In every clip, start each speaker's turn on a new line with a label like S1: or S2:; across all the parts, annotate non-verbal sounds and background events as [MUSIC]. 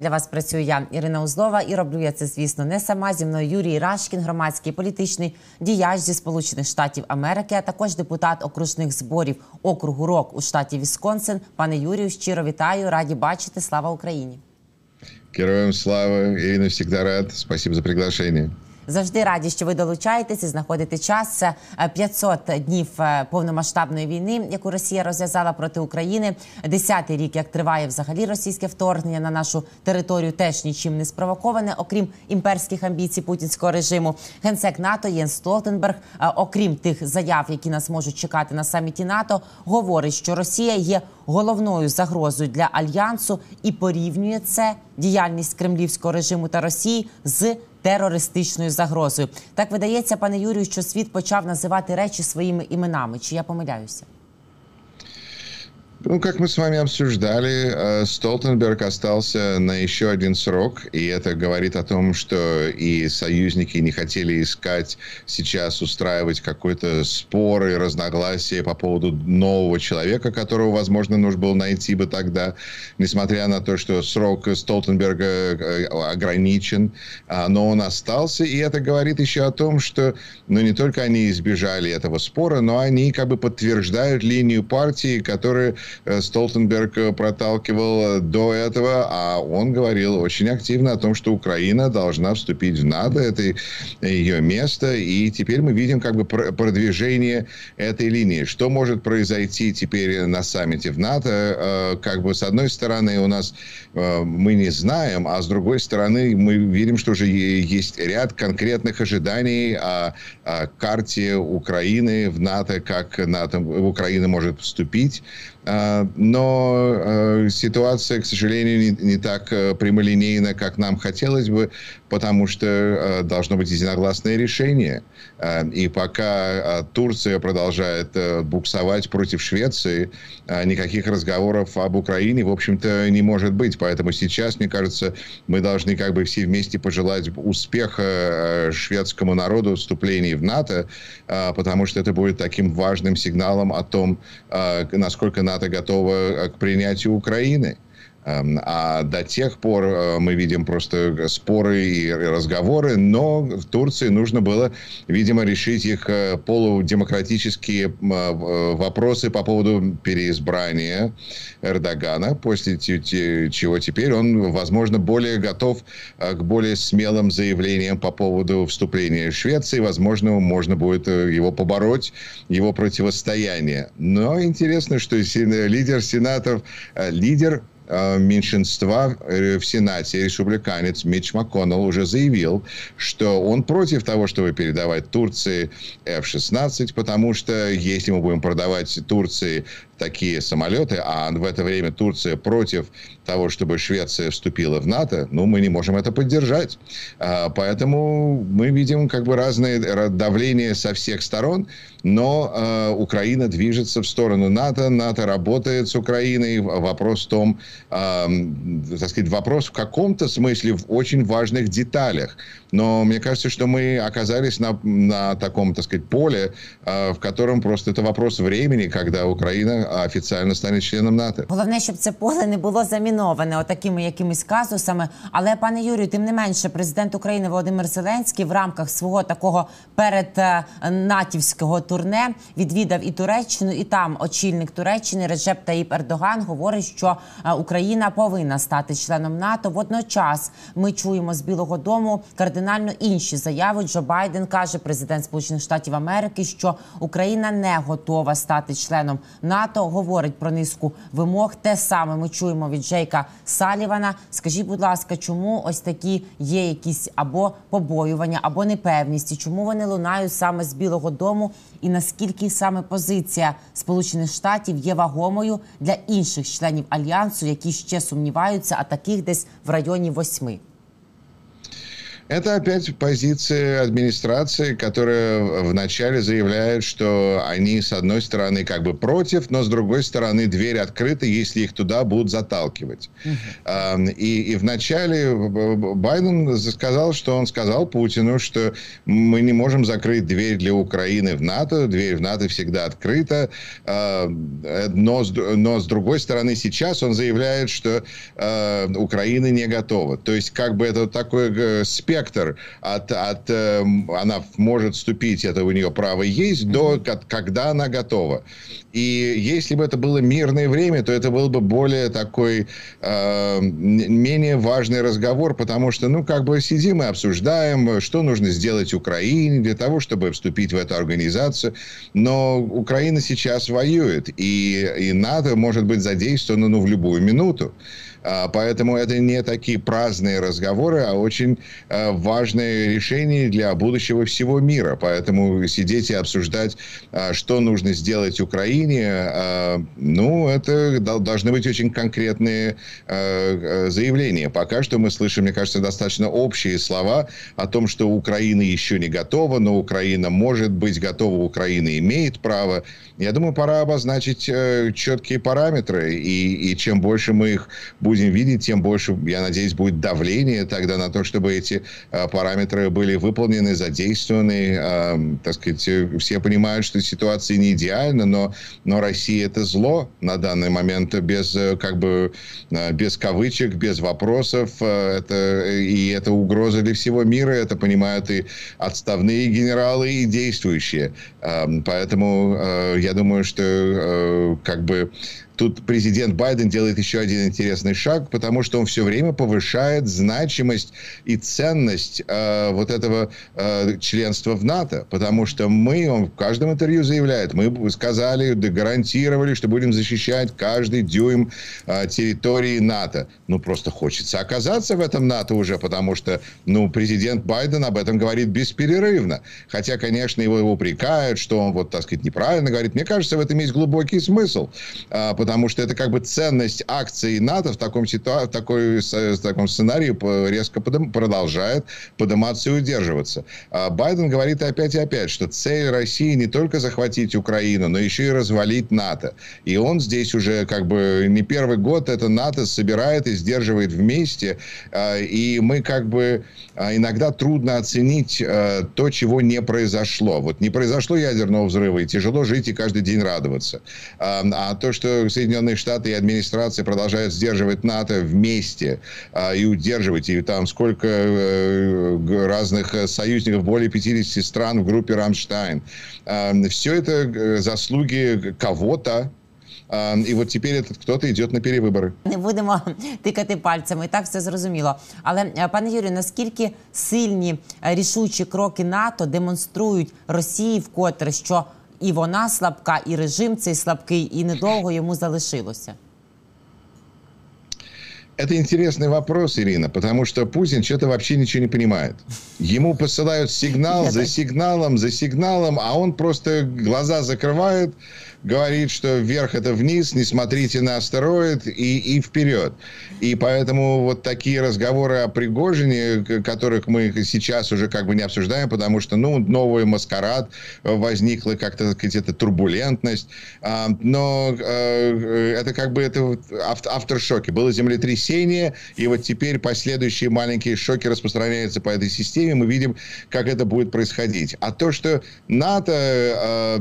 S1: Для вас працюю я, Ірина Узлова, і роблю я це, звісно, не сама. Зі мною Юрій Рашкін, громадський політичний діяч зі Сполучених Штатів Америки, а також депутат окружних зборів округу Рок у штаті Вісконсин. Пане Юрію, щиро вітаю, раді бачити. Слава Україні!
S2: Героям слава! Ирина завжди рад. Спасибо за приглашение.
S1: Завжди раді, що ви долучаєтесь і знаходите час. Це е, 500 днів е, повномасштабної війни, яку Росія розв'язала проти України. Десятий рік, як триває взагалі російське вторгнення на нашу територію, теж нічим не спровоковане, окрім імперських амбіцій путінського режиму. Генсек НАТО Єн Столтенберг, е, окрім тих заяв, які нас можуть чекати на саміті НАТО, говорить, що Росія є головною загрозою для альянсу і порівнює це діяльність кремлівського режиму та Росії з терористичною загрозою. Так видається, пане Юрію, що світ почав називати речі своїми іменами. Чи я помиляюся?
S2: Ну, как мы с вами обсуждали, э, Столтенберг остался на еще один срок, и это говорит о том, что и союзники не хотели искать сейчас устраивать какой-то спор и разногласия по поводу нового человека, которого, возможно, нужно было найти бы тогда, несмотря на то, что срок Столтенберга э, ограничен, а, но он остался, и это говорит еще о том, что, ну, не только они избежали этого спора, но они как бы подтверждают линию партии, которая Столтенберг э, проталкивал до этого, а он говорил очень активно о том, что Украина должна вступить в НАТО, это ее место, и теперь мы видим как бы продвижение этой линии. Что может произойти теперь на саммите в НАТО? Э, как бы с одной стороны у нас мы не знаем, а с другой стороны мы видим, что уже есть ряд конкретных ожиданий о, о карте Украины в НАТО, как НАТО, Украина может вступить. А, но э, ситуация, к сожалению, не, не так э, прямолинейна, как нам хотелось бы, потому что э, должно быть единогласное решение. И пока Турция продолжает буксовать против Швеции, никаких разговоров об Украине, в общем-то, не может быть. Поэтому сейчас, мне кажется, мы должны как бы все вместе пожелать успеха шведскому народу вступлении в НАТО, потому что это будет таким важным сигналом о том, насколько НАТО готово к принятию Украины. А до тех пор э, мы видим просто споры и разговоры, но в Турции нужно было, видимо, решить их э, полудемократические э, вопросы по поводу переизбрания Эрдогана, после чего теперь он, возможно, более готов к более смелым заявлениям по поводу вступления Швеции. Возможно, можно будет его побороть, его противостояние. Но интересно, что лидер сенатов, лидер Э, меньшинства э, в Сенате, республиканец Митч МакКоннелл уже заявил, что он против того, чтобы передавать Турции F-16, потому что если мы будем продавать Турции такие самолеты, а в это время Турция против того, чтобы Швеция вступила в НАТО, ну, мы не можем это поддержать. А, поэтому мы видим как бы разные давления со всех сторон, но э, Украина движется в сторону НАТО, НАТО работает с Украиной. Вопрос в том, так сказать, вопрос в каком-то смысле в очень важных деталях. Но мне кажется, что мы оказались на, на таком, так сказать, поле, э, в котором просто это вопрос времени, когда Украина офіційно стане членом НАТО.
S1: Головне, щоб це поле не було заміноване отакими якимись казусами. Але пане Юрію, тим не менше, президент України Володимир Зеленський в рамках свого такого переднатівського турне відвідав і Туреччину, і там очільник Туреччини Реджеп Таїп Ердоган говорить, що Україна повинна стати членом НАТО. Водночас ми чуємо з Білого Дому кардинально інші заяви. Джо Байден каже, президент Сполучених Штатів Америки, що Україна не готова стати членом НАТО говорить про низку вимог. Те саме ми чуємо від Джейка Салівана. Скажіть, будь ласка, чому ось такі є якісь або побоювання, або непевність? Чому вони лунають саме з Білого Дому? І наскільки саме позиція Сполучених Штатів є вагомою для інших членів альянсу, які ще сумніваються, а таких десь в районі восьми?
S2: Это опять позиция администрации, которая вначале заявляет, что они, с одной стороны, как бы против, но с другой стороны, дверь открыта, если их туда будут заталкивать. Uh-huh. И, и вначале Байден сказал, что он сказал Путину, что мы не можем закрыть дверь для Украины в НАТО, дверь в НАТО всегда открыта, но, но с другой стороны, сейчас он заявляет, что Украина не готова. То есть, как бы это такой э, спектр от, от э, она может вступить, это у нее право есть, до когда она готова. И если бы это было мирное время, то это был бы более такой, э, менее важный разговор, потому что, ну, как бы сидим и обсуждаем, что нужно сделать Украине для того, чтобы вступить в эту организацию. Но Украина сейчас воюет, и, и НАТО может быть задействовано ну, в любую минуту. А, поэтому это не такие праздные разговоры, а очень а, важные решения для будущего всего мира. Поэтому сидеть и обсуждать, а, что нужно сделать Украине, ну, это должны быть очень конкретные заявления. Пока что мы слышим, мне кажется, достаточно общие слова о том, что Украина еще не готова, но Украина может быть готова, Украина имеет право. Я думаю, пора обозначить э, четкие параметры, и, и чем больше мы их будем видеть, тем больше, я надеюсь, будет давление тогда на то, чтобы эти э, параметры были выполнены, задействованы. Э, так сказать, все понимают, что ситуация не идеальна, но, но Россия это зло на данный момент без, как бы, без кавычек, без вопросов. Это, и это угроза для всего мира, это понимают и отставные генералы, и действующие. Поэтому я думаю, что как бы тут президент Байден делает еще один интересный шаг, потому что он все время повышает значимость и ценность э, вот этого э, членства в НАТО, потому что мы, он в каждом интервью заявляет, мы сказали, да, гарантировали, что будем защищать каждый дюйм э, территории НАТО. Ну, просто хочется оказаться в этом НАТО уже, потому что, ну, президент Байден об этом говорит бесперерывно. Хотя, конечно, его, упрекают, что он, вот, так сказать, неправильно говорит. Мне кажется, в этом есть глубокий смысл, э, потому что это как бы ценность акций НАТО в таком, ситуа- в такой, в таком сценарии резко подым- продолжает подниматься и удерживаться. А Байден говорит опять и опять, что цель России не только захватить Украину, но еще и развалить НАТО. И он здесь уже как бы не первый год это НАТО собирает и сдерживает вместе. А, и мы как бы а, иногда трудно оценить то, чего не произошло. Вот не произошло ядерного взрыва, и тяжело жить и каждый день радоваться. А то, что Соединенные Штаты и администрация продолжают сдерживать НАТО вместе а, и удерживать. И там сколько э, разных союзников, более 50 стран в группе «Рамштайн». А, все это э, заслуги кого-то, і от тепер этот кто-то йде на перевибори.
S1: Не будемо тикати пальцями, і так все зрозуміло. Але е, пане Юрію, наскільки сильні е, рішучі кроки НАТО демонструють Росії вкотре, що і вона слабка, і режим цей слабкий, і недовго йому залишилося.
S2: Это интересный вопрос, Ирина, потому что Путин что-то вообще ничего не понимает. Ему посылают сигнал за сигналом, за сигналом, а он просто глаза закрывает, говорит, что вверх это вниз, не смотрите на астероид и, и вперед. И поэтому вот такие разговоры о Пригожине, которых мы сейчас уже как бы не обсуждаем, потому что, ну, новый маскарад возникла, как-то, эта турбулентность. А, но э, это как бы это авторшоки. Было землетрясение, и вот теперь последующие маленькие шоки распространяются по этой системе. Мы видим, как это будет происходить. А то, что НАТО э,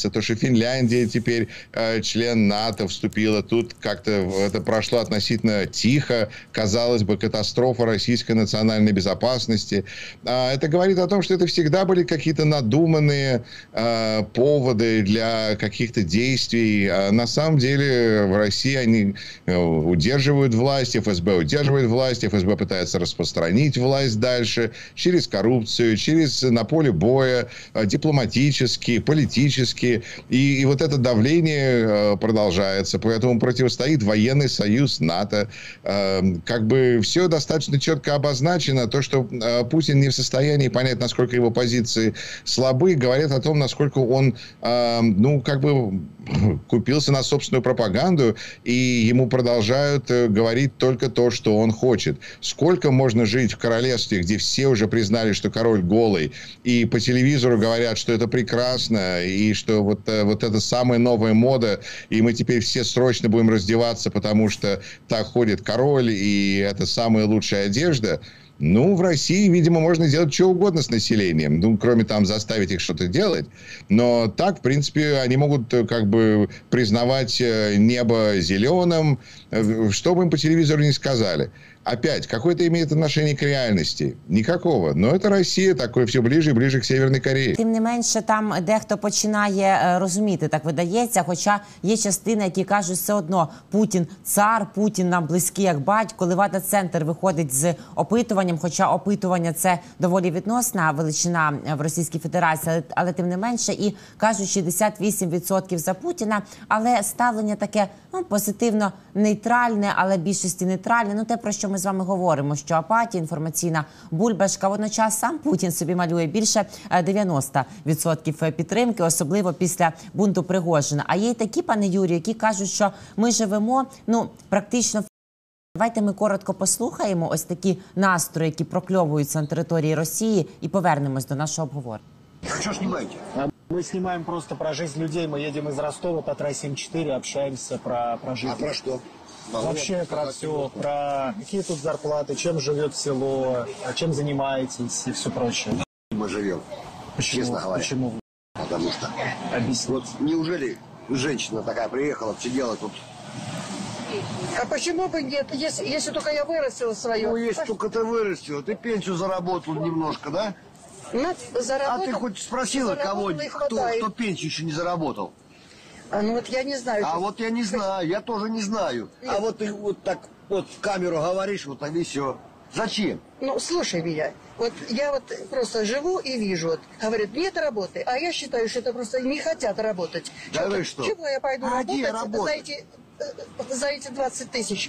S2: расширяется, то, что Финляндия теперь э, член НАТО вступила, тут как-то это прошло относительно тихо, казалось бы, катастрофа российской национальной безопасности. А, это говорит о том, что это всегда были какие-то надуманные а, поводы для каких-то действий. А на самом деле в России они э, удерживают власть, ФСБ удерживает власть, ФСБ пытается распространить власть дальше через коррупцию, через на поле боя, дипломатически, политически. И, и, и вот это давление э, продолжается, поэтому противостоит военный союз НАТО. Э, как бы все достаточно четко обозначено. То, что э, Путин не в состоянии понять, насколько его позиции слабы, говорит о том, насколько он, ну, как бы купился на собственную пропаганду, и ему продолжают говорить только то, что он хочет. Сколько можно жить в королевстве, где все уже признали, что король голый, и по телевизору говорят, что это прекрасно, и что вот, э, вот это самая новая мода, и мы теперь все срочно будем раздеваться, потому что так ходит король, и это самая лучшая одежда – ну, в России, видимо, можно делать что угодно с населением, ну, кроме там заставить их что-то делать. Но так, в принципе, они могут э, как бы признавать э, небо зеленым, что бы им по телевизору не сказали опять, какое это имеет отношение к реальності? Никакого. Но это Росія такое все ближе і ближе к Северній Кореї.
S1: Тим не менше, там дехто починає е, розуміти, так видається. Хоча є частини, які кажуть, все одно Путін цар, Путін нам близький як батько. Левада центр виходить з опитуванням. Хоча опитування це доволі відносна величина в Російській Федерації, але, але тим не менше, і кажуть 68% за Путіна. Але ставлення таке ну позитивно нейтральне, але більшості нейтральне. Ну те про що ми з вами говоримо, що апатія, інформаційна бульбашка. Водночас сам Путін собі малює більше 90% підтримки, особливо після бунту Пригожина. А є й такі, пане Юрію, які кажуть, що ми живемо ну практично. Давайте ми коротко послухаємо ось такі настрої, які прокльовуються на території Росії, і повернемось до нашого обговорення.
S3: Что снимаете?
S4: Мы снимаем просто про жизнь людей. Мы едем из Ростова по трассе М4, общаемся про, про жизнь.
S3: А про что?
S4: Вообще про все, про какие тут зарплаты, чем живет село, чем занимаетесь и все прочее.
S3: Мы живем,
S4: Почему?
S3: Честно говоря.
S4: Почему?
S3: потому что
S4: Объясни.
S3: вот неужели женщина такая приехала все делать тут?
S5: А почему бы нет, если, если только я вырастила свое?
S3: Ну, если только ты вырастила, ты пенсию заработал немножко, да?
S5: Ну,
S3: А
S5: заработал-
S3: ты хоть спросила кого-нибудь,
S5: и
S3: кто, кто пенсию еще не заработал?
S5: А, ну вот я не знаю.
S3: А вот я не знаю, я тоже не знаю. А вот ты вот так вот в камеру говоришь, вот и все. Зачем?
S5: Ну, слушай меня. Вот я вот просто живу и вижу. Вот, говорят, нет работы. А я считаю, что это просто не хотят работать.
S3: Да
S5: Чё-
S3: вы что?
S5: Чего я пойду
S3: А где
S5: работать за
S3: работать?
S5: эти, э, за эти 20 тысяч?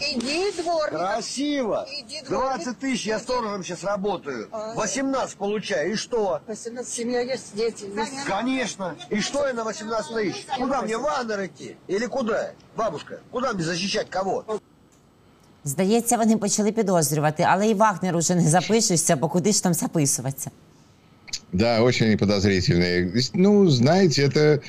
S5: Иди, дворник.
S3: Красиво!
S5: Иди, дворник.
S3: 20 тысяч, я
S5: Иди.
S3: сторожем сейчас работаю.
S5: А.
S3: 18 получаю, и что?
S5: 18 семья есть, дети есть.
S3: Конечно. И что я на 18 тысяч? Куда мне в Вагнер идти? Или куда? Бабушка, куда мне защищать кого?
S1: Здається, вони почали підозрювати, але і Вагнер уже не запишешся, бо куди ж там записуватися.
S2: Да, очень они подозрительные. Ну, знаете, это,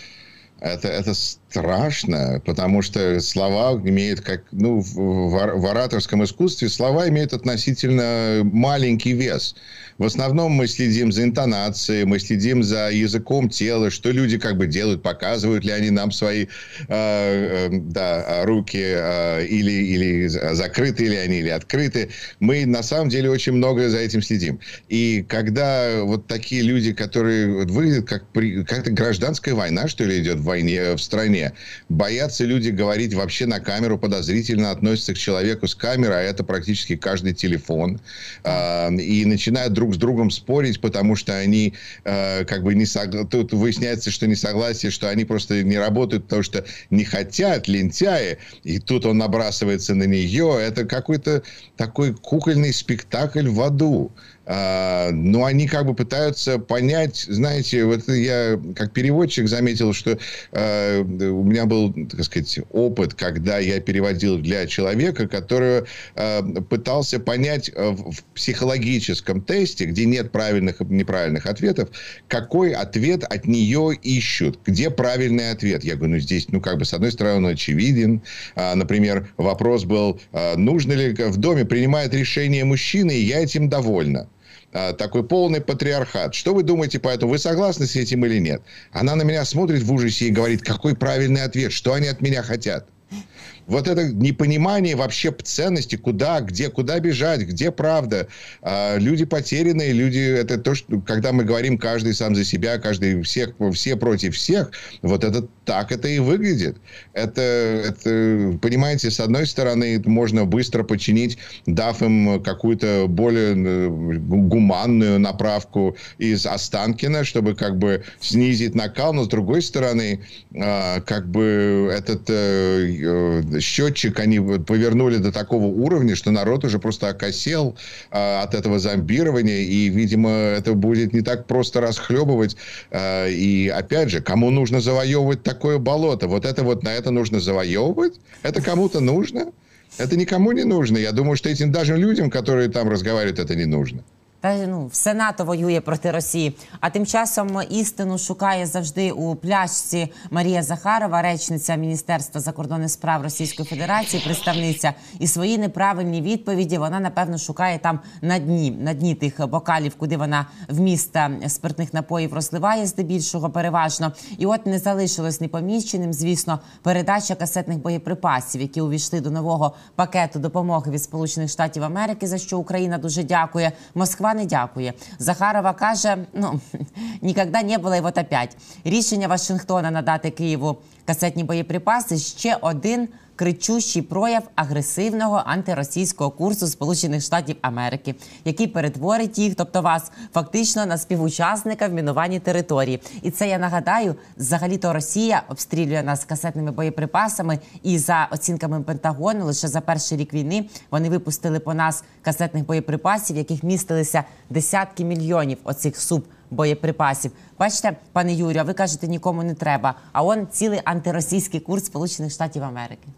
S2: это, это страшно, потому что слова имеют как, ну, в, в в ораторском искусстве слова имеют относительно маленький вес. В основном мы следим за интонацией, мы следим за языком тела, что люди как бы делают, показывают ли они нам свои э, э, да, руки, э, или, или закрыты ли они, или открыты. Мы на самом деле очень много за этим следим. И когда вот такие люди, которые выглядят как при, как-то гражданская война, что ли, идет войне в стране, боятся люди говорить вообще на камеру, подозрительно относятся к человеку с камеры, а это практически каждый телефон, э, и начинают друг с другом спорить, потому что они э, как бы не согласны. Тут выясняется, что не согласие, что они просто не работают, потому что не хотят, лентяи, и тут он набрасывается на нее. Это какой-то такой кукольный спектакль в аду. А, но они как бы пытаются понять, знаете, вот я как переводчик заметил, что э, у меня был, так сказать, опыт, когда я переводил для человека, который э, пытался понять в психологическом тесте, где нет правильных и неправильных ответов, какой ответ от нее ищут, где правильный ответ. Я говорю, ну здесь, ну как бы, с одной стороны, он очевиден. А, например, вопрос был, а, нужно ли в доме принимает решение мужчина, и я этим довольна а, такой полный патриархат. Что вы думаете по этому? Вы согласны с этим или нет? Она на меня смотрит в ужасе и говорит, какой правильный ответ, что они от меня хотят. Вот это непонимание вообще ценности, куда, где, куда бежать, где правда. А, люди потерянные, люди, это то, что, когда мы говорим каждый сам за себя, каждый всех, все против всех, вот это так это и выглядит. Это, это, понимаете, с одной стороны, можно быстро починить, дав им какую-то более э, гуманную направку из Останкина, чтобы как бы снизить накал, но с другой стороны, а, как бы этот э, э, счетчик они повернули до такого уровня, что народ уже просто окосел а, от этого зомбирования, и, видимо, это будет не так просто расхлебывать. А, и, опять же, кому нужно завоевывать такое болото? Вот это вот на это нужно завоевывать? Это кому-то нужно? Это никому не нужно. Я думаю, что этим даже людям, которые там разговаривают, это не нужно.
S1: Та ну все НАТО воює проти Росії. А тим часом істину шукає завжди у пляшці Марія Захарова, речниця Міністерства закордонних справ Російської Федерації, представниця і свої неправильні відповіді. Вона напевно шукає там на дні на дні тих бокалів, куди вона вміст спиртних напоїв розливає здебільшого переважно. І от не залишилось непоміченим, звісно, передача касетних боєприпасів, які увійшли до нового пакету допомоги від Сполучених Штатів Америки, за що Україна дуже дякує. Москва не дякує. Захарова каже: ну [LAUGHS] ніколи не було, і от опять. Рішення Вашингтона надати Києву касетні боєприпаси ще один. Кричущий прояв агресивного антиросійського курсу Сполучених Штатів Америки, який перетворить їх, тобто вас, фактично на співучасника в мінуванні території. І це я нагадаю, взагалі-то Росія обстрілює нас касетними боєприпасами. І за оцінками Пентагону, лише за перший рік війни вони випустили по нас касетних боєприпасів, яких містилися десятки мільйонів оцих суб боєприпасів. Бачите, пане Юрію, ви кажете, нікому не треба. А он цілий антиросійський курс Сполучених Штатів Америки.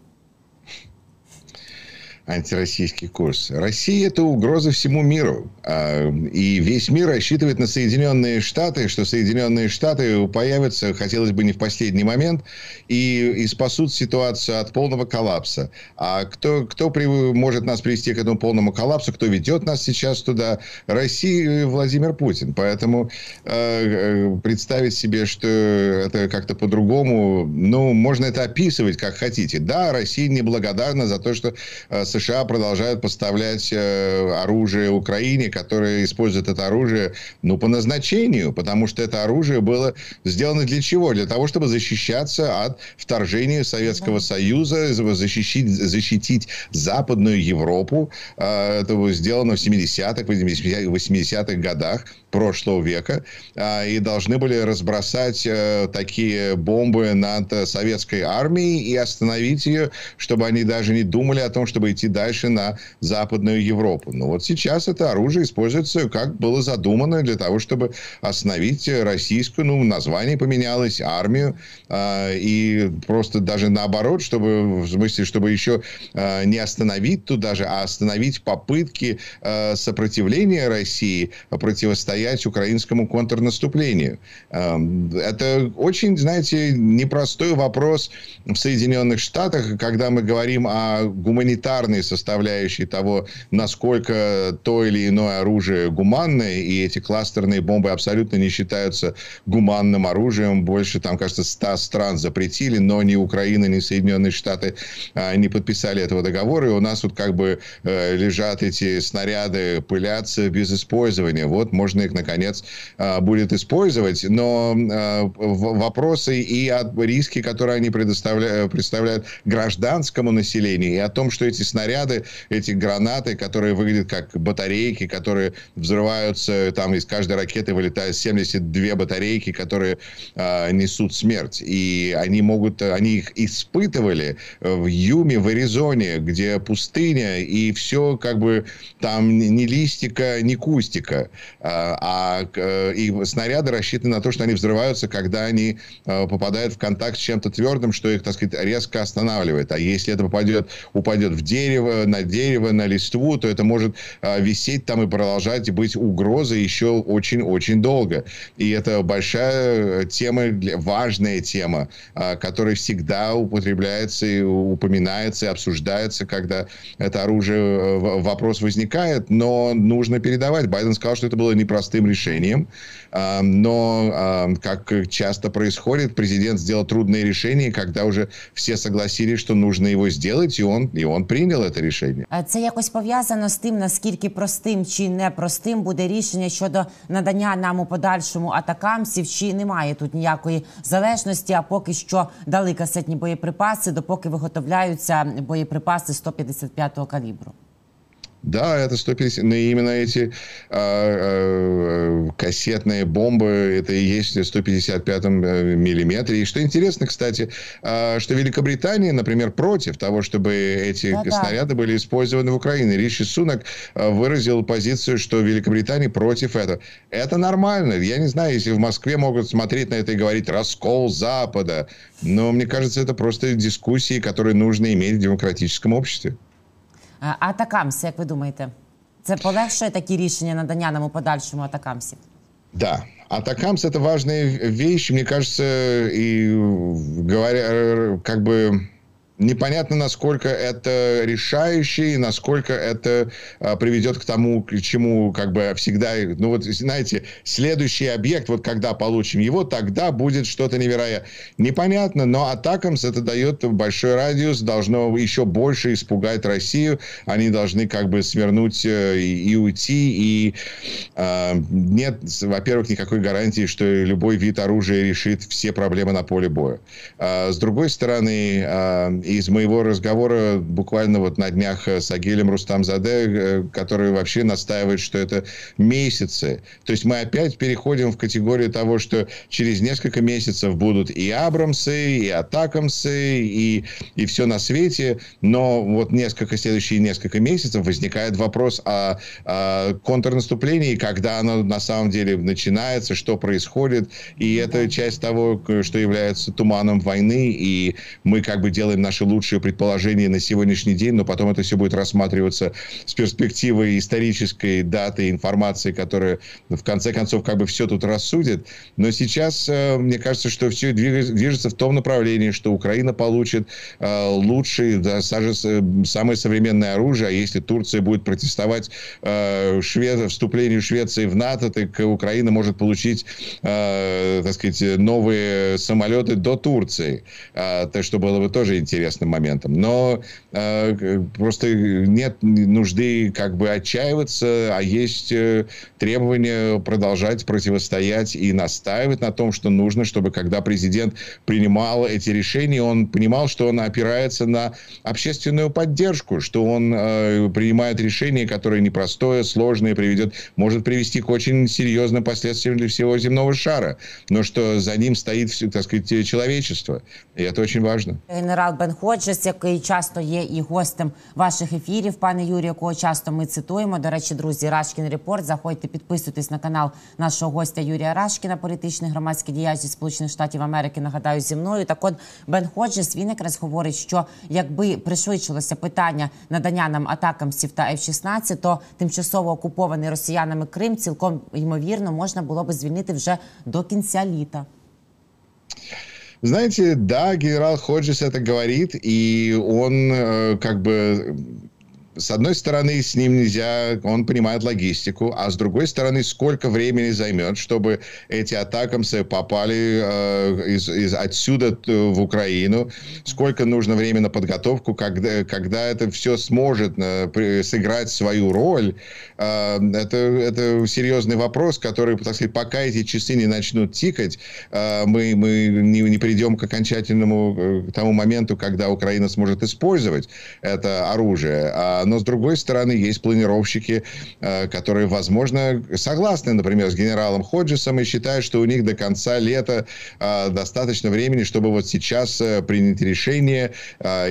S2: Антироссийский курс. Россия – это угроза всему миру. А, и весь мир рассчитывает на Соединенные Штаты, что Соединенные Штаты появятся, хотелось бы не в последний момент, и, и спасут ситуацию от полного коллапса. А кто, кто при, может нас привести к этому полному коллапсу, кто ведет нас сейчас туда? Россия и Владимир Путин. Поэтому э, представить себе, что это как-то по-другому, ну, можно это описывать как хотите. Да, Россия неблагодарна за то, что э, США продолжают поставлять э, оружие Украине, которое использует это оружие, ну, по назначению, потому что это оружие было сделано для чего? Для того, чтобы защищаться от вторжения Советского Союза, защитить, защитить Западную Европу. Э, это было сделано в 70-х, 80-х годах прошлого века а, и должны были разбросать э, такие бомбы над советской армией и остановить ее, чтобы они даже не думали о том, чтобы идти дальше на Западную Европу. Но вот сейчас это оружие используется, как было задумано, для того, чтобы остановить российскую, ну, название поменялось, армию, а, и просто даже наоборот, чтобы, в смысле, чтобы еще а, не остановить туда же, а остановить попытки сопротивления России, противостоять противостоять украинскому контрнаступлению. Эм, это очень, знаете, непростой вопрос в Соединенных Штатах, когда мы говорим о гуманитарной составляющей того, насколько то или иное оружие гуманное, и эти кластерные бомбы абсолютно не считаются гуманным оружием. Больше, там, кажется, 100 стран запретили, но ни Украина, ни Соединенные Штаты а, не подписали этого договора, и у нас вот как бы э, лежат эти снаряды, пылятся без использования. Вот можно их, наконец, а, будет использовать. Но а, вопросы и риски, которые они предоставляют, представляют гражданскому населению, и о том, что эти снаряды, эти гранаты, которые выглядят как батарейки, которые взрываются, там из каждой ракеты вылетают 72 батарейки, которые э, несут смерть. И они могут, они их испытывали в Юме, в Аризоне, где пустыня, и все как бы там ни листика, ни кустика. А э, и снаряды рассчитаны на то, что они взрываются, когда они э, попадают в контакт с чем-то твердым, что их, так сказать, резко останавливает. А если это попадет, упадет в дерево, на дерево, на листву, то это может э, висеть там и продолжать быть угрозой еще очень-очень долго. И это большая тема, важная тема, которая всегда употребляется и упоминается, и обсуждается, когда это оружие, вопрос возникает, но нужно передавать. Байден сказал, что это было непросто простым решением. А, но, а, как часто происходит, президент сделал трудные решения, когда уже все согласились, что нужно его сделать, и он, и он принял это решение.
S1: Це якось пов'язано з тим, наскільки простим чи непростим буде рішення щодо надання нам у подальшому атакамсів, чи немає тут ніякої залежності, а поки що дали касетні боєприпаси, допоки виготовляються боєприпаси 155-го калібру.
S2: Да, это 150, но именно эти а, а, кассетные бомбы, это и есть в 155 э, миллиметре. И что интересно, кстати, а, что Великобритания, например, против того, чтобы эти да, снаряды были использованы в Украине. Риши Сунак а, выразил позицию, что Великобритания против этого. Это нормально. Я не знаю, если в Москве могут смотреть на это и говорить «раскол Запада», но мне кажется, это просто дискуссии, которые нужно иметь в демократическом обществе.
S1: Атакамси, як ви думаєте, це полегшує такі рішення надання нам у подальшому атакамсів?
S2: Да, Атакамс это важная вещь, мне кажется, и говоря, как бы непонятно, насколько это решающее, насколько это а, приведет к тому, к чему как бы всегда, ну вот, знаете, следующий объект, вот когда получим его, тогда будет что-то невероятное. Непонятно, но Атакамс это дает большой радиус, должно еще больше испугать Россию, они должны как бы свернуть э, и, и уйти, и э, нет, во-первых, никакой гарантии, что любой вид оружия решит все проблемы на поле боя. Э, с другой стороны, э, из моего разговора буквально вот на днях с Агилем Рустамзаде, э, который вообще настаивает, что это месяцы. То есть мы опять переходим в категорию того, что через несколько месяцев будут и Абрамсы, и Атакамсы, и, и все на свете. Но вот несколько, следующие несколько месяцев возникает вопрос о, о контрнаступлении, когда оно на самом деле начинается, что происходит. И это часть того, что является туманом войны, и мы как бы делаем наши лучшие предположения на сегодняшний день, но потом это все будет рассматриваться с перспективой исторической даты, информации, которая в конце концов как бы все тут рассудит. Но сейчас э, мне кажется, что все движется в том направлении, что Украина получит э, лучшие, да, самое современное оружие, а если Турция будет протестовать э, Швед... вступлению Швеции в НАТО, так Украина может получить, так сказать, новые самолеты до Турции. Так что было бы тоже интересно интересным моментом. Но э, просто нет нужды как бы отчаиваться, а есть э, требование продолжать противостоять и настаивать на том, что нужно, чтобы когда президент принимал эти решения, он понимал, что он опирается на общественную поддержку, что он э, принимает решение, которое непростое, сложное, приведет, может привести к очень серьезным последствиям для всего земного шара, но что за ним стоит, так сказать, человечество. И это очень важно.
S1: Генерал Бенхо Ходжес, який часто є і гостем ваших ефірів, пане Юрію, якого часто ми цитуємо. До речі, друзі, Рашкін Репорт. Заходьте, підписуйтесь на канал нашого гостя Юрія Рашкіна, політичний громадський діяч зі Сполучених Штатів Америки. Нагадаю, зі мною. Так от Бен Ходжес він якраз говорить, що якби пришвидшилося питання надання нам атакамсів та F-16, то тимчасово окупований росіянами Крим цілком ймовірно можна було би звільнити вже до кінця літа.
S2: Знаете, да, генерал Ходжес это говорит, и он э, как бы с одной стороны, с ним нельзя, он понимает логистику, а с другой стороны, сколько времени займет, чтобы эти атакамсы попали э, из, из отсюда в Украину, сколько нужно времени на подготовку, когда, когда это все сможет э, сыграть свою роль, э, это, это серьезный вопрос, который, так сказать, пока эти часы не начнут тикать, э, мы, мы не, не придем к окончательному э, к тому моменту, когда Украина сможет использовать это оружие. А но с другой стороны есть планировщики, э, которые, возможно, согласны, например, с генералом Ходжесом и считают, что у них до конца лета э, достаточно времени, чтобы вот сейчас э, принять решение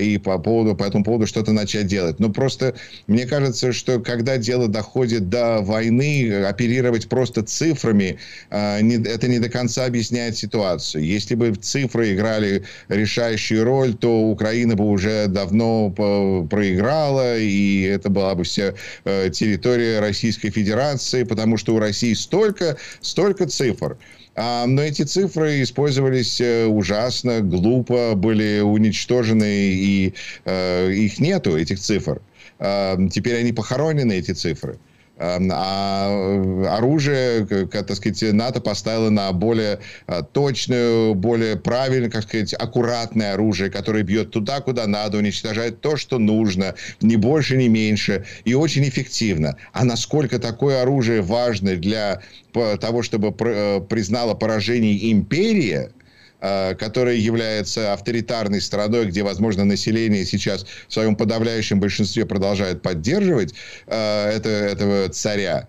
S2: и по, поводу, по этому поводу что-то начать делать. Но просто мне кажется, что когда дело доходит до войны, оперировать просто цифрами, это не до конца объясняет ситуацию. Если бы цифры играли решающую роль, то Украина бы уже давно проиграла, и и это была бы вся э, территория Российской Федерации, потому что у России столько, столько цифр. А, но эти цифры использовались э, ужасно, глупо, были уничтожены, и э, их нету, этих цифр. А, теперь они похоронены, эти цифры. А оружие, так сказать, НАТО поставило на более точную, более правильно, как сказать, аккуратное оружие, которое бьет туда, куда надо, уничтожает то, что нужно, ни больше, ни меньше, и очень эффективно. А насколько такое оружие важно для того, чтобы э, признала поражение империя, Э, которая является авторитарной страной, где, возможно, население сейчас в своем подавляющем большинстве продолжает поддерживать э, это, этого царя,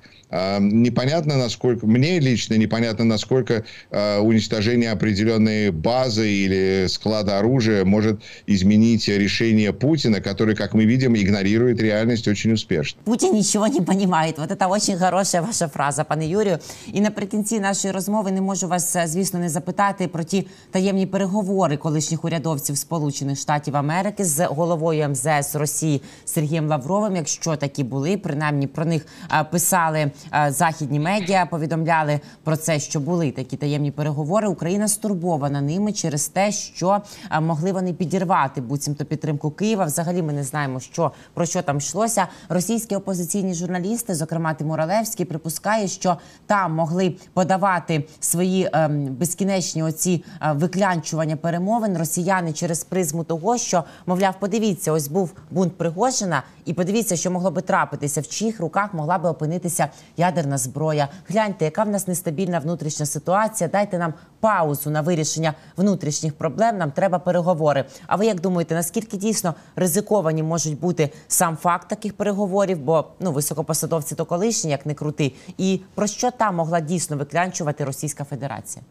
S2: Непонятно, насколько, мне лично непонятно, насколько э, уничтожение определенной базы или склада оружия может изменить решение Путина, который, как мы видим, игнорирует реальность очень успешно.
S1: Путин ничего не понимает. Вот это очень хорошая ваша фраза, пане Юрію. І наприкінці нашої розмови не можу вас, звісно, не запитати про ті таємні переговори колишніх урядовців Сполучених Штатів Америки з головою МЗС Росії Сергієм Лавровим. Якщо такі були, принаймні про них писали Е, західні медіа повідомляли про це, що були такі таємні переговори. Україна стурбована ними через те, що е, могли вони підірвати буцімто підтримку Києва. Взагалі, ми не знаємо, що про що там йшлося. Російські опозиційні журналісти, зокрема Тимур Алевський, припускає, що там могли подавати свої ем, безкінечні оці е, виклянчування перемовин росіяни через призму того, що мовляв, подивіться, ось був бунт Пригожина, і подивіться, що могло би трапитися, в чиїх руках могла би опинитися ядерна зброя. Гляньте, яка в нас нестабільна внутрішня ситуація. Дайте нам паузу на вирішення внутрішніх проблем. Нам треба переговори. А ви як думаєте, наскільки дійсно ризиковані можуть бути сам факт таких переговорів? Бо ну високопосадовці то колишні, як не крути, і про що там могла дійсно виклянчувати Російська Федерація?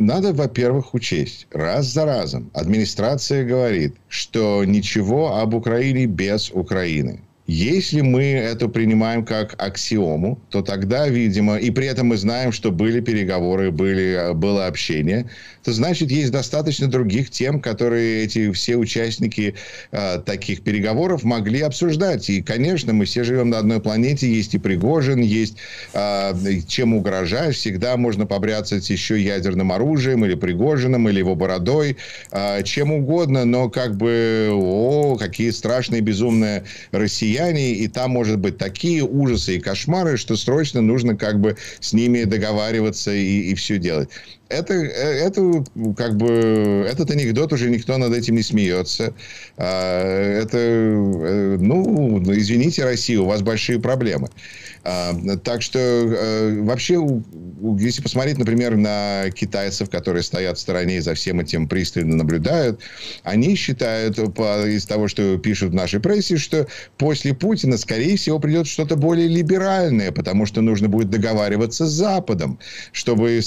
S2: надо, во-первых, учесть, раз за разом администрация говорит, что ничего об Украине без Украины. Если мы это принимаем как аксиому, то тогда, видимо, и при этом мы знаем, что были переговоры, были, было общение, то значит, есть достаточно других тем, которые эти все участники э, таких переговоров могли обсуждать. И, конечно, мы все живем на одной планете, есть и Пригожин, есть э, чем угрожаешь, всегда можно побряцать еще ядерным оружием или Пригожиным, или его бородой, э, чем угодно, но как бы, о, какие страшные, безумные россияне, и там может быть такие ужасы и кошмары, что срочно нужно как бы с ними договариваться и, и все делать это, э, это как бы этот анекдот уже никто над этим не смеется. А, это, э, ну, извините, Россия, у вас большие проблемы. А, так что э, вообще, если посмотреть, например, на китайцев, которые стоят в стороне и за всем этим пристально наблюдают, они считают из того, что пишут в нашей прессе, что после Путина, скорее всего, придет что-то более либеральное, потому что нужно будет договариваться с Западом, чтобы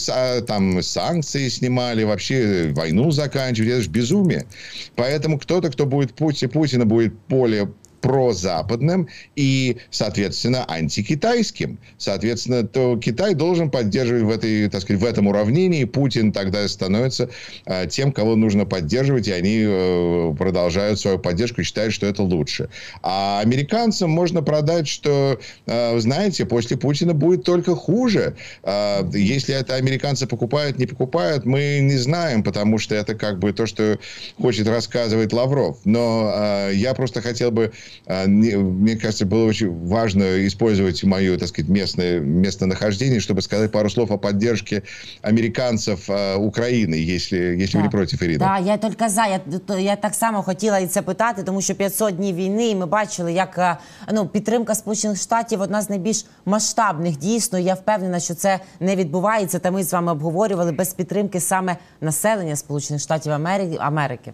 S2: там санкции снимали, вообще войну заканчивать. Это же безумие. Поэтому кто-то, кто будет Путин, Путина будет более прозападным и, соответственно, антикитайским. Соответственно, то Китай должен поддерживать в, этой, так сказать, в этом уравнении. Путин тогда становится э, тем, кого нужно поддерживать, и они э, продолжают свою поддержку и считают, что это лучше. А американцам можно продать, что, э, знаете, после Путина будет только хуже. Если это американцы покупают, не покупают, мы не знаем, потому что это как бы то, что хочет рассказывать Лавров. Но я просто хотел бы мне кажется, было очень важно использовать мое, так сказать, местное местонахождение, чтобы сказать пару слов о поддержке американців а, України, якщо, якщо ви не проти, Ірина.
S1: Так, я тільки за. Я, я так само хотіла і це питати, тому що 500 днів війни, і ми бачили, як ну, підтримка Сполучених Штатів одна з найбільш масштабних. Дійсно, я впевнена, що це не відбувається. Та ми з вами обговорювали без підтримки саме населення Сполучених Штатів Америки.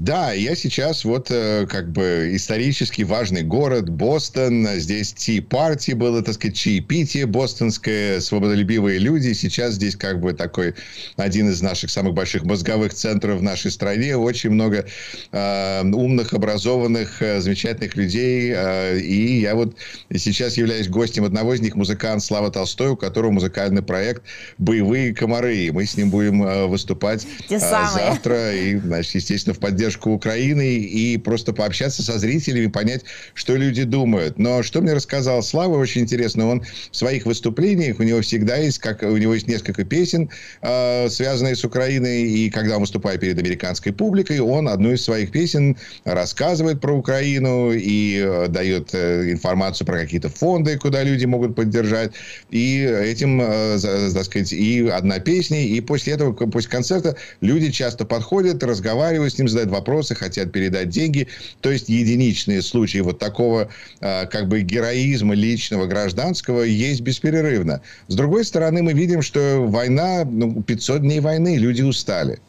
S2: Да, я сейчас вот э, как бы исторически важный город Бостон. Здесь Ти-партии было, так сказать, чаепитие бостонское, свободолюбивые люди. Сейчас здесь как бы такой один из наших самых больших мозговых центров в нашей стране. Очень много э, умных, образованных, э, замечательных людей. Э, и я вот сейчас являюсь гостем одного из них, музыкант Слава Толстой, у которого музыкальный проект «Боевые комары». И мы с ним будем э, выступать э, завтра. И, значит, естественно, в поддержку поддержку Украины и просто пообщаться со зрителями, понять, что люди думают. Но что мне рассказал Слава, очень интересно, он в своих выступлениях, у него всегда есть, как у него есть несколько песен, э, связанные с Украиной, и когда он выступает перед американской публикой, он одну из своих песен рассказывает про Украину и э, дает э, информацию про какие-то фонды, куда люди могут поддержать. И этим, э, так сказать, и одна песня, и после этого, после концерта люди часто подходят, разговаривают с ним, задают вопросы, хотят передать деньги. То есть единичные случаи вот такого э, как бы героизма личного, гражданского есть беспрерывно. С другой стороны, мы видим, что война, ну, 500 дней войны, люди устали.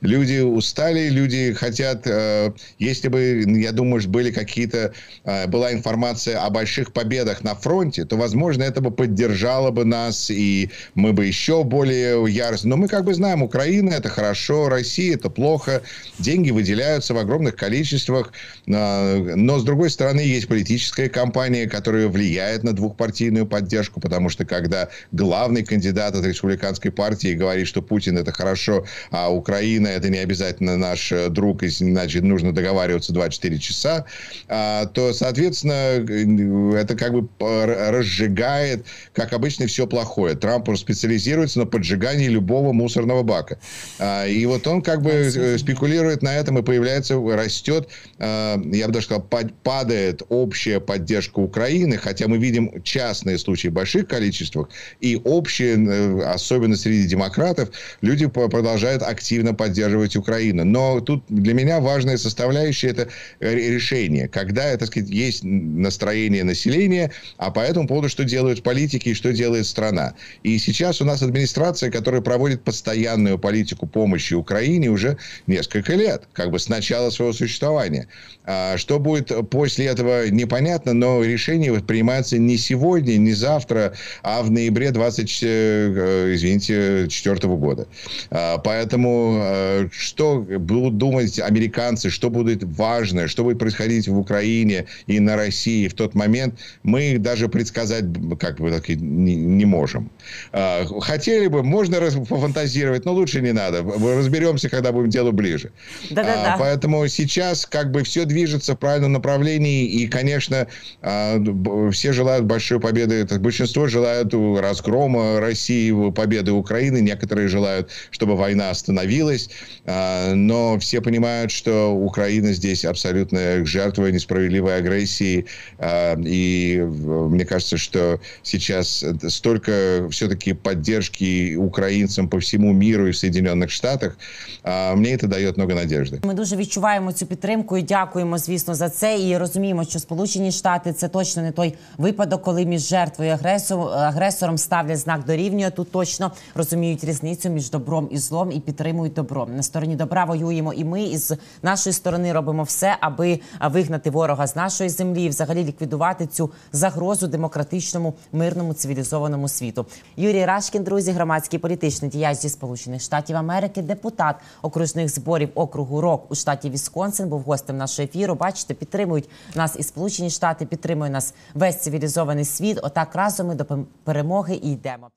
S2: Люди устали, люди хотят, э, если бы, я думаю, были какие-то, э, была информация о больших победах на фронте, то, возможно, это бы поддержало бы нас, и мы бы еще более яростно. Но мы как бы знаем, Украина это хорошо, Россия это плохо, деньги выделяются в огромных количествах, э, но, с другой стороны, есть политическая кампания, которая влияет на двухпартийную поддержку, потому что когда главный кандидат от республиканской партии говорит, что Путин это хорошо, а Украина это не обязательно наш э, друг, и значит нужно договариваться 24 часа, а, то, соответственно, э, это как бы разжигает, как обычно, все плохое. Трамп специализируется на поджигании любого мусорного бака. А, И вот он как бы э, спекулирует на этом и появляется, растет, э, я бы даже сказал, пад- падает общая поддержка Украины, хотя мы видим частные случаи в больших количествах, и общие, особенно среди демократов, люди продолжают активно поддерживать Украину. Но тут для меня важная составляющая – это э, решение. Когда, так сказать, есть настроение населения, а по этому поводу, что делают политики и что делает страна. И сейчас у нас администрация, которая проводит постоянную политику помощи Украине уже несколько лет, как бы с начала своего существования. А Что будет после этого, непонятно, но решение принимается не сегодня, не завтра, а в ноябре 20, э, извините, 4 года. А, Поэтому э, что будут думать американцы, что будет важно, что будет происходить в Украине и на России в тот момент, мы даже предсказать как бы так, не, не можем. А, Хотели бы, можно пофантазировать, но лучше не надо. Разберемся, когда будем делу ближе.
S1: Да-да-да.
S2: А, Поэтому сейчас как бы все движется в правильном направлении. И, конечно, а, все желают большой победы. Это большинство желают разгрома России, победы Украины. Некоторые желают, чтобы война остановилась. А, Но все понимают, что Украина здесь абсолютно жертва несправедливой агрессии. А, И в- мне кажется, что сейчас столько все-таки поддержки украинцам по всему миру и в Соединенных Штатах. а, Мне это дает много надежды.
S1: Ми дуже відчуваємо цю підтримку і дякуємо, звісно, за це. І розуміємо, що Сполучені Штати це точно не той випадок, коли між жертвою і агресором, агресором ставлять знак дорівнює. Тут точно розуміють різницю між добром і злом і підтримують добро. На стороні добра воюємо і ми, і з нашої сторони робимо все, аби вигнати ворога з нашої землі і взагалі ліквідувати цю загрозу демократичному, мирному, цивілізованому світу. Юрій Рашкін, друзі, громадський політичний діяч зі Сполучених Штатів Америки, депутат окружних зборів округу Рок у штаті Вісконсин, був гостем нашого ефіру. Бачите, підтримують нас і Сполучені Штати, підтримує нас весь цивілізований світ. Отак разом ми до перемоги і йдемо.